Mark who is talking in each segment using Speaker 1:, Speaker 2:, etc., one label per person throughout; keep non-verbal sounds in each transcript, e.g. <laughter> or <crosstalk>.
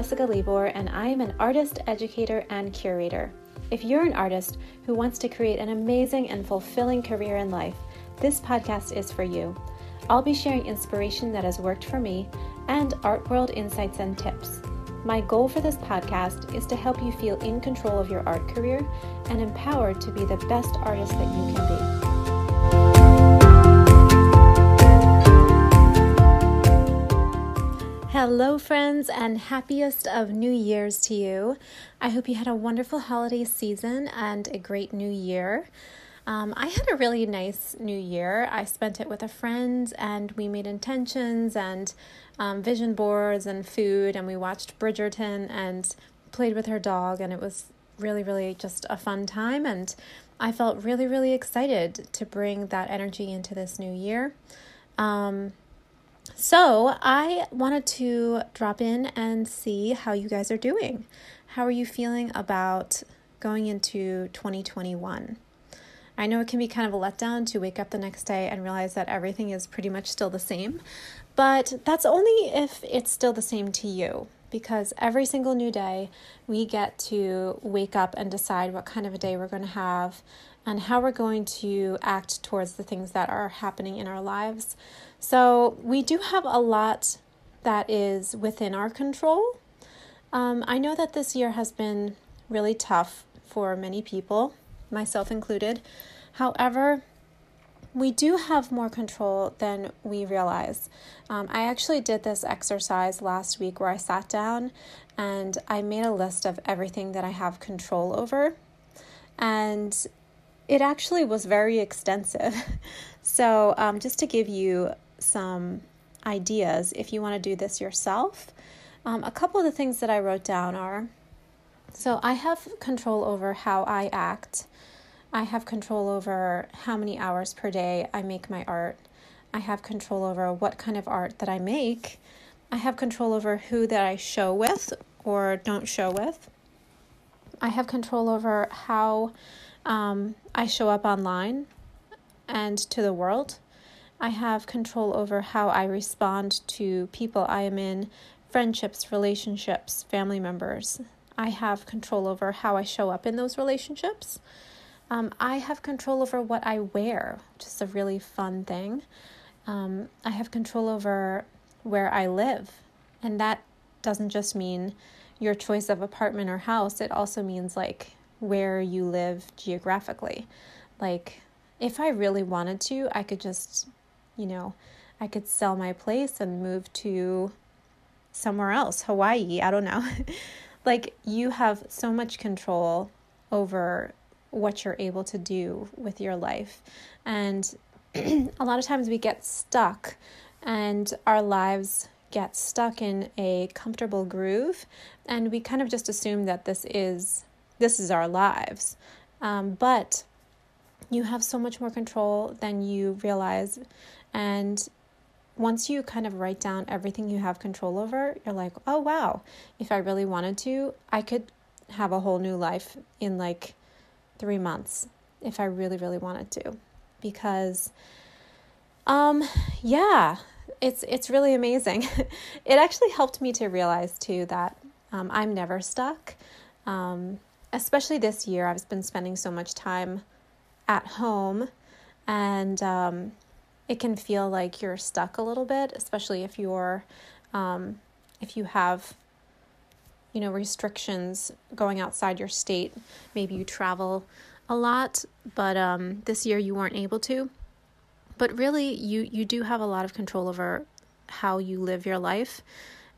Speaker 1: Jessica Libor, and I am an artist, educator, and curator. If you're an artist who wants to create an amazing and fulfilling career in life, this podcast is for you. I'll be sharing inspiration that has worked for me and art world insights and tips. My goal for this podcast is to help you feel in control of your art career and empowered to be the best artist that you can be. Friends, and happiest of New Year's to you. I hope you had a wonderful holiday season and a great new year. Um, I had a really nice new year. I spent it with a friend, and we made intentions and um, vision boards and food, and we watched Bridgerton and played with her dog, and it was really, really just a fun time. And I felt really, really excited to bring that energy into this new year. Um, so, I wanted to drop in and see how you guys are doing. How are you feeling about going into 2021? I know it can be kind of a letdown to wake up the next day and realize that everything is pretty much still the same, but that's only if it's still the same to you because every single new day we get to wake up and decide what kind of a day we're going to have and how we're going to act towards the things that are happening in our lives. So, we do have a lot that is within our control. Um, I know that this year has been really tough for many people, myself included. However, we do have more control than we realize. Um, I actually did this exercise last week where I sat down and I made a list of everything that I have control over. And it actually was very extensive. <laughs> so, um, just to give you some ideas, if you want to do this yourself, um, a couple of the things that I wrote down are so I have control over how I act I have control over how many hours per day I make my art. I have control over what kind of art that I make. I have control over who that I show with or don't show with. I have control over how um, I show up online and to the world. I have control over how I respond to people I am in, friendships, relationships, family members. I have control over how I show up in those relationships. Um, I have control over what I wear, which is a really fun thing. Um, I have control over where I live, and that doesn't just mean your choice of apartment or house, it also means like where you live geographically. Like, if I really wanted to, I could just, you know, I could sell my place and move to somewhere else, Hawaii, I don't know. <laughs> like, you have so much control over what you're able to do with your life. And <clears throat> a lot of times we get stuck and our lives get stuck in a comfortable groove and we kind of just assume that this is this is our lives. Um, but you have so much more control than you realize and once you kind of write down everything you have control over, you're like, oh wow, if I really wanted to, I could have a whole new life in like three months if I really, really wanted to. Because, um, yeah, it's it's really amazing. <laughs> it actually helped me to realize too that um, I'm never stuck. Um, especially this year, I've been spending so much time at home, and um, it can feel like you're stuck a little bit, especially if you're um, if you have you know, restrictions going outside your state. Maybe you travel a lot, but um, this year you weren't able to. But really, you, you do have a lot of control over how you live your life.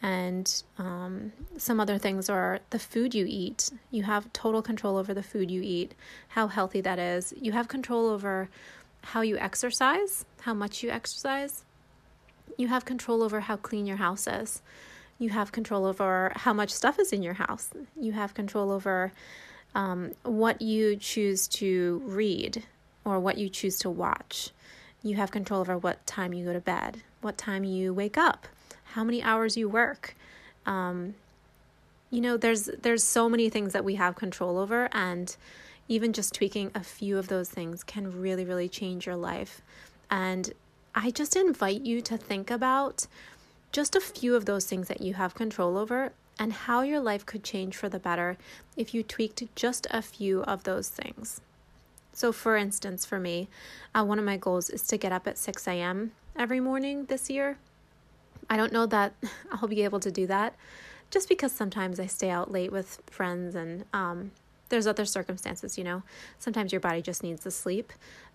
Speaker 1: And um, some other things are the food you eat. You have total control over the food you eat, how healthy that is. You have control over how you exercise, how much you exercise. You have control over how clean your house is. You have control over how much stuff is in your house. You have control over um, what you choose to read or what you choose to watch. You have control over what time you go to bed, what time you wake up, how many hours you work. Um, you know, there's there's so many things that we have control over, and even just tweaking a few of those things can really, really change your life. And I just invite you to think about just a few of those things that you have control over and how your life could change for the better if you tweaked just a few of those things. So, for instance, for me, uh, one of my goals is to get up at 6 a.m. every morning this year. I don't know that <laughs> I'll be able to do that just because sometimes I stay out late with friends and um, there's other circumstances, you know. Sometimes your body just needs to sleep.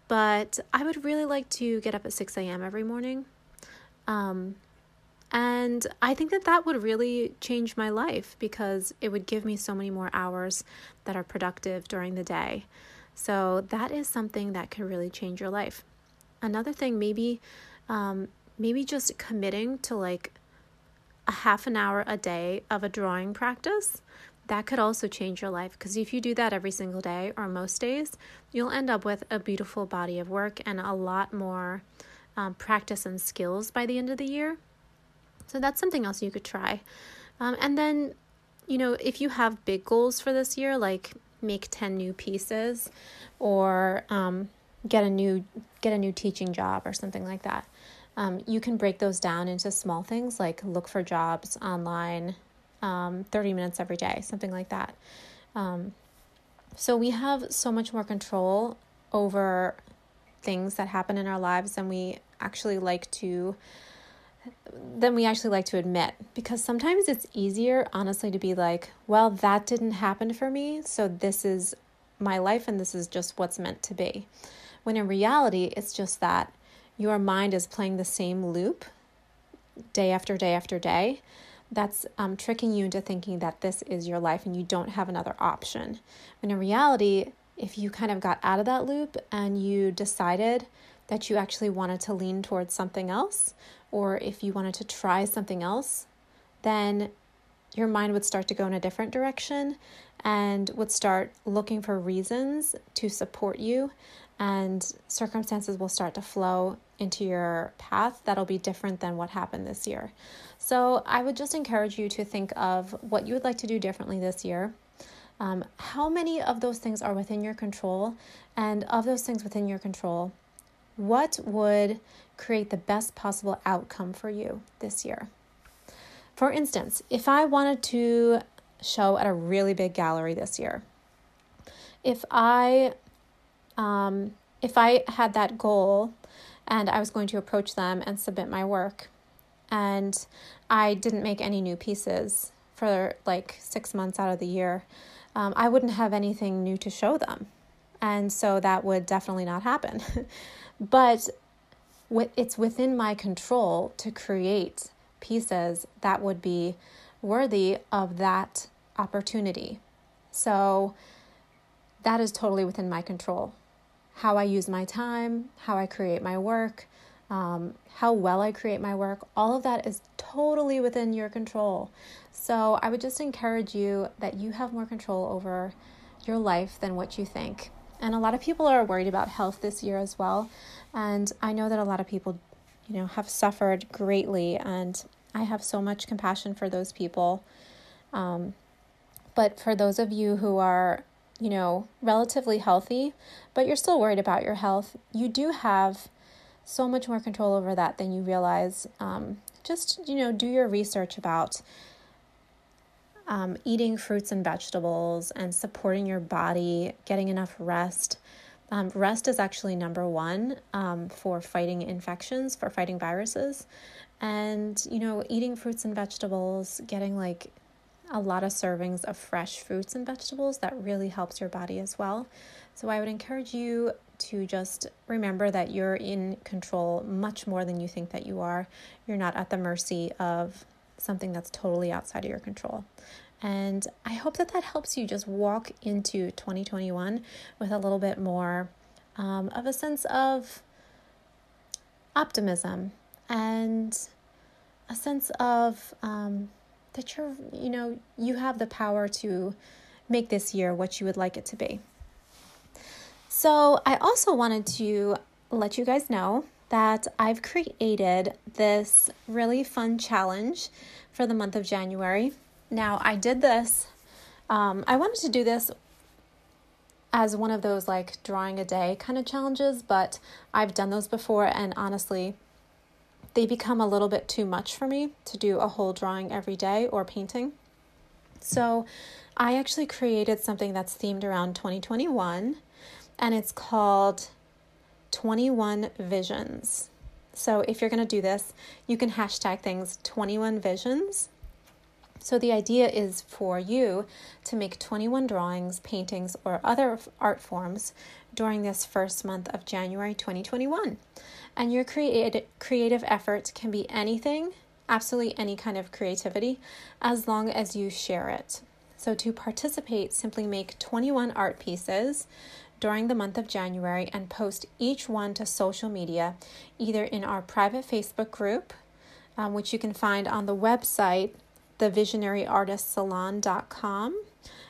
Speaker 1: But I would really like to get up at 6 a.m. every morning. Um, and I think that that would really change my life because it would give me so many more hours that are productive during the day. So that is something that could really change your life. Another thing, maybe, um, maybe just committing to like a half an hour a day of a drawing practice that could also change your life because if you do that every single day or most days, you'll end up with a beautiful body of work and a lot more um, practice and skills by the end of the year. So that's something else you could try. Um, and then, you know, if you have big goals for this year, like make 10 new pieces or um, get a new get a new teaching job or something like that. Um, you can break those down into small things like look for jobs online, um, 30 minutes every day, something like that. Um, so we have so much more control over things that happen in our lives than we actually like to than we actually like to admit because sometimes it's easier honestly to be like well that didn't happen for me so this is my life and this is just what's meant to be when in reality it's just that your mind is playing the same loop day after day after day that's um, tricking you into thinking that this is your life and you don't have another option. When in reality, if you kind of got out of that loop and you decided that you actually wanted to lean towards something else, or if you wanted to try something else, then your mind would start to go in a different direction and would start looking for reasons to support you and circumstances will start to flow into your path that'll be different than what happened this year. So, I would just encourage you to think of what you would like to do differently this year. Um, how many of those things are within your control? And of those things within your control, what would create the best possible outcome for you this year? For instance, if I wanted to show at a really big gallery this year, if I um, if I had that goal and I was going to approach them and submit my work, and I didn't make any new pieces for like six months out of the year, um, I wouldn't have anything new to show them. And so that would definitely not happen. <laughs> but it's within my control to create pieces that would be worthy of that opportunity. So that is totally within my control how I use my time, how I create my work, um, how well I create my work, all of that is totally within your control. So I would just encourage you that you have more control over your life than what you think. And a lot of people are worried about health this year as well. And I know that a lot of people, you know, have suffered greatly. And I have so much compassion for those people. Um, but for those of you who are you know, relatively healthy, but you're still worried about your health, you do have so much more control over that than you realize. Um, just, you know, do your research about um, eating fruits and vegetables and supporting your body, getting enough rest. Um, rest is actually number one um, for fighting infections, for fighting viruses. And, you know, eating fruits and vegetables, getting like a lot of servings of fresh fruits and vegetables that really helps your body as well. So I would encourage you to just remember that you're in control much more than you think that you are. You're not at the mercy of something that's totally outside of your control. And I hope that that helps you just walk into 2021 with a little bit more um, of a sense of optimism and a sense of um, that you're, you know, you have the power to make this year what you would like it to be. So, I also wanted to let you guys know that I've created this really fun challenge for the month of January. Now, I did this, um, I wanted to do this as one of those like drawing a day kind of challenges, but I've done those before, and honestly, they become a little bit too much for me to do a whole drawing every day or painting. So, I actually created something that's themed around 2021, and it's called 21 Visions. So, if you're going to do this, you can hashtag things 21 Visions. So, the idea is for you to make 21 drawings, paintings, or other art forms during this first month of January 2021. And your creative creative efforts can be anything, absolutely any kind of creativity, as long as you share it. So, to participate, simply make 21 art pieces during the month of January and post each one to social media, either in our private Facebook group, um, which you can find on the website, thevisionaryartistssalon.com,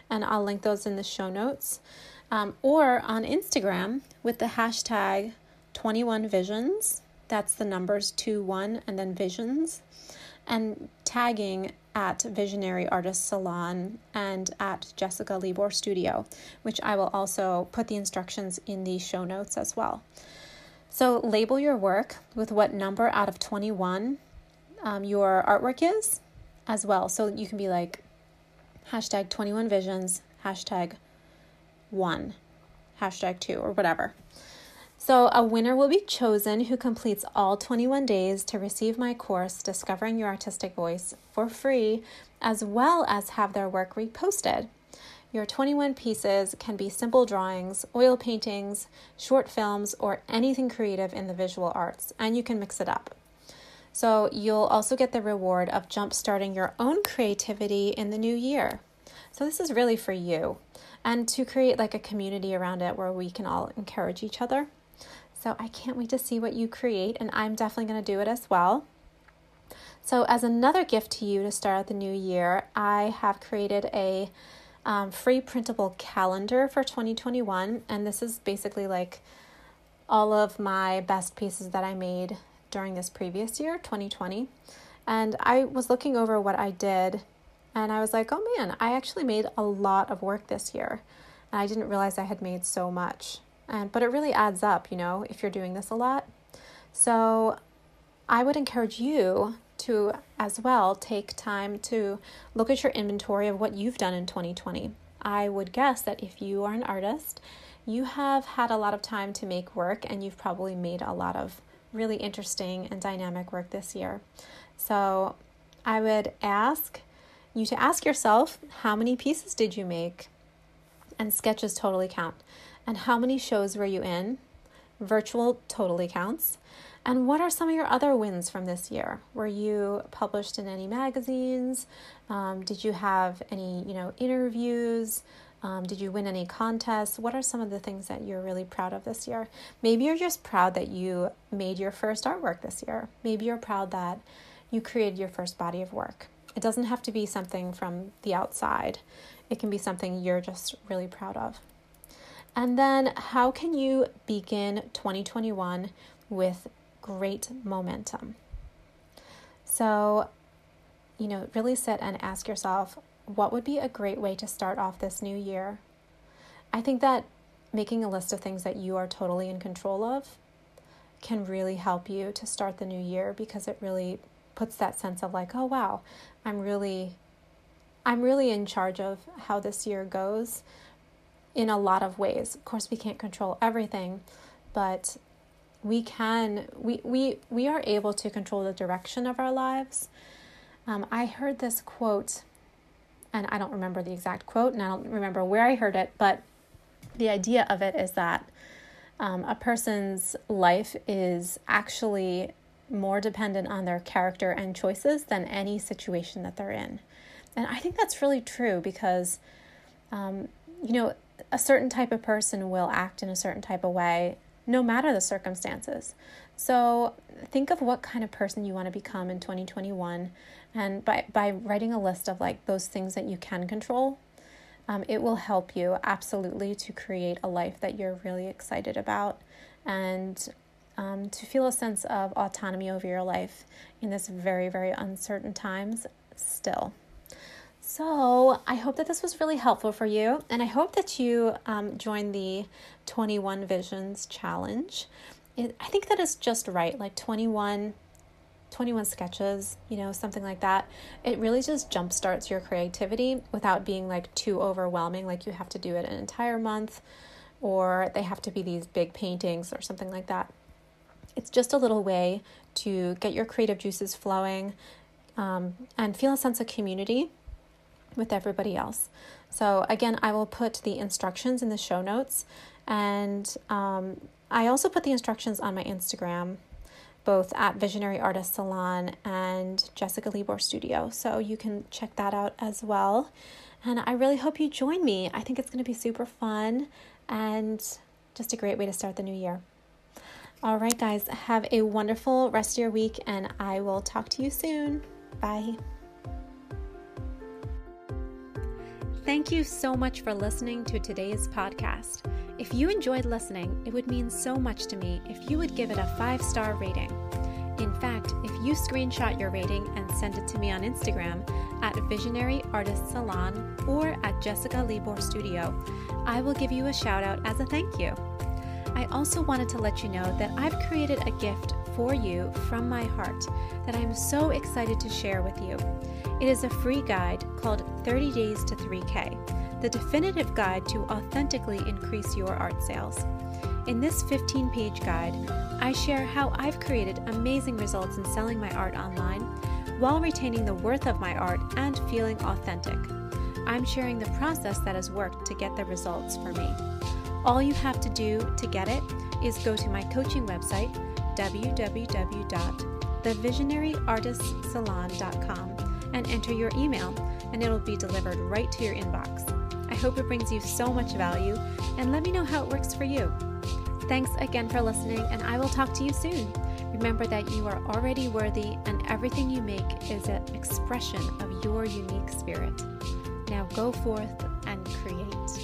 Speaker 1: and I'll link those in the show notes, um, or on Instagram with the hashtag 21visions. That's the numbers 21 and then visions, and tagging at Visionary Artist Salon and at Jessica Libor Studio, which I will also put the instructions in the show notes as well. So, label your work with what number out of 21 um, your artwork is as well. So, you can be like hashtag 21 visions, hashtag 1, hashtag 2, or whatever. So, a winner will be chosen who completes all 21 days to receive my course, Discovering Your Artistic Voice, for free, as well as have their work reposted. Your 21 pieces can be simple drawings, oil paintings, short films, or anything creative in the visual arts, and you can mix it up. So, you'll also get the reward of jump-starting your own creativity in the new year. So, this is really for you, and to create like a community around it where we can all encourage each other. So I can't wait to see what you create, and I'm definitely going to do it as well. So, as another gift to you to start the new year, I have created a um, free printable calendar for 2021, and this is basically like all of my best pieces that I made during this previous year, 2020. And I was looking over what I did, and I was like, oh man, I actually made a lot of work this year, and I didn't realize I had made so much. And but it really adds up, you know, if you're doing this a lot. So I would encourage you to as well take time to look at your inventory of what you've done in 2020. I would guess that if you are an artist, you have had a lot of time to make work and you've probably made a lot of really interesting and dynamic work this year. So I would ask you to ask yourself how many pieces did you make? And sketches totally count. And how many shows were you in? Virtual totally counts. And what are some of your other wins from this year? Were you published in any magazines? Um, did you have any, you know, interviews? Um, did you win any contests? What are some of the things that you're really proud of this year? Maybe you're just proud that you made your first artwork this year. Maybe you're proud that you created your first body of work. It doesn't have to be something from the outside, it can be something you're just really proud of. And then, how can you begin 2021 with great momentum? So, you know, really sit and ask yourself what would be a great way to start off this new year? I think that making a list of things that you are totally in control of can really help you to start the new year because it really puts that sense of like, oh wow, I'm really I'm really in charge of how this year goes in a lot of ways. Of course, we can't control everything, but we can we we we are able to control the direction of our lives. Um, I heard this quote, and I don't remember the exact quote, and I don't remember where I heard it, but the idea of it is that um, a person's life is actually more dependent on their character and choices than any situation that they're in. And I think that's really true because, um, you know, a certain type of person will act in a certain type of way no matter the circumstances. So think of what kind of person you want to become in 2021 and by by writing a list of like those things that you can control um, it will help you absolutely to create a life that you're really excited about and um, to feel a sense of autonomy over your life in this very very uncertain times still so, I hope that this was really helpful for you, and I hope that you um, join the 21 Visions Challenge. It, I think that is just right, like 21 21 sketches, you know, something like that. It really just jumpstarts your creativity without being like too overwhelming, like you have to do it an entire month or they have to be these big paintings or something like that. It's just a little way to get your creative juices flowing um, and feel a sense of community with everybody else. So, again, I will put the instructions in the show notes, and um, I also put the instructions on my Instagram, both at Visionary Artist Salon and Jessica Libor Studio. So, you can check that out as well. And I really hope you join me. I think it's going to be super fun and just a great way to start the new year. All right, guys, have a wonderful rest of your week, and I will talk to you soon. Bye. Thank you so much for listening to today's podcast. If you enjoyed listening, it would mean so much to me if you would give it a five star rating. In fact, if you screenshot your rating and send it to me on Instagram at Visionary Artist Salon or at Jessica Libor Studio, I will give you a shout out as a thank you. I also wanted to let you know that I've created a gift for you from my heart that I'm so excited to share with you. It is a free guide called 30 Days to 3K, the definitive guide to authentically increase your art sales. In this 15 page guide, I share how I've created amazing results in selling my art online while retaining the worth of my art and feeling authentic. I'm sharing the process that has worked to get the results for me. All you have to do to get it is go to my coaching website, www.thevisionaryartistssalon.com, and enter your email, and it'll be delivered right to your inbox. Hope it brings you so much value, and let me know how it works for you. Thanks again for listening, and I will talk to you soon. Remember that you are already worthy, and everything you make is an expression of your unique spirit. Now go forth and create.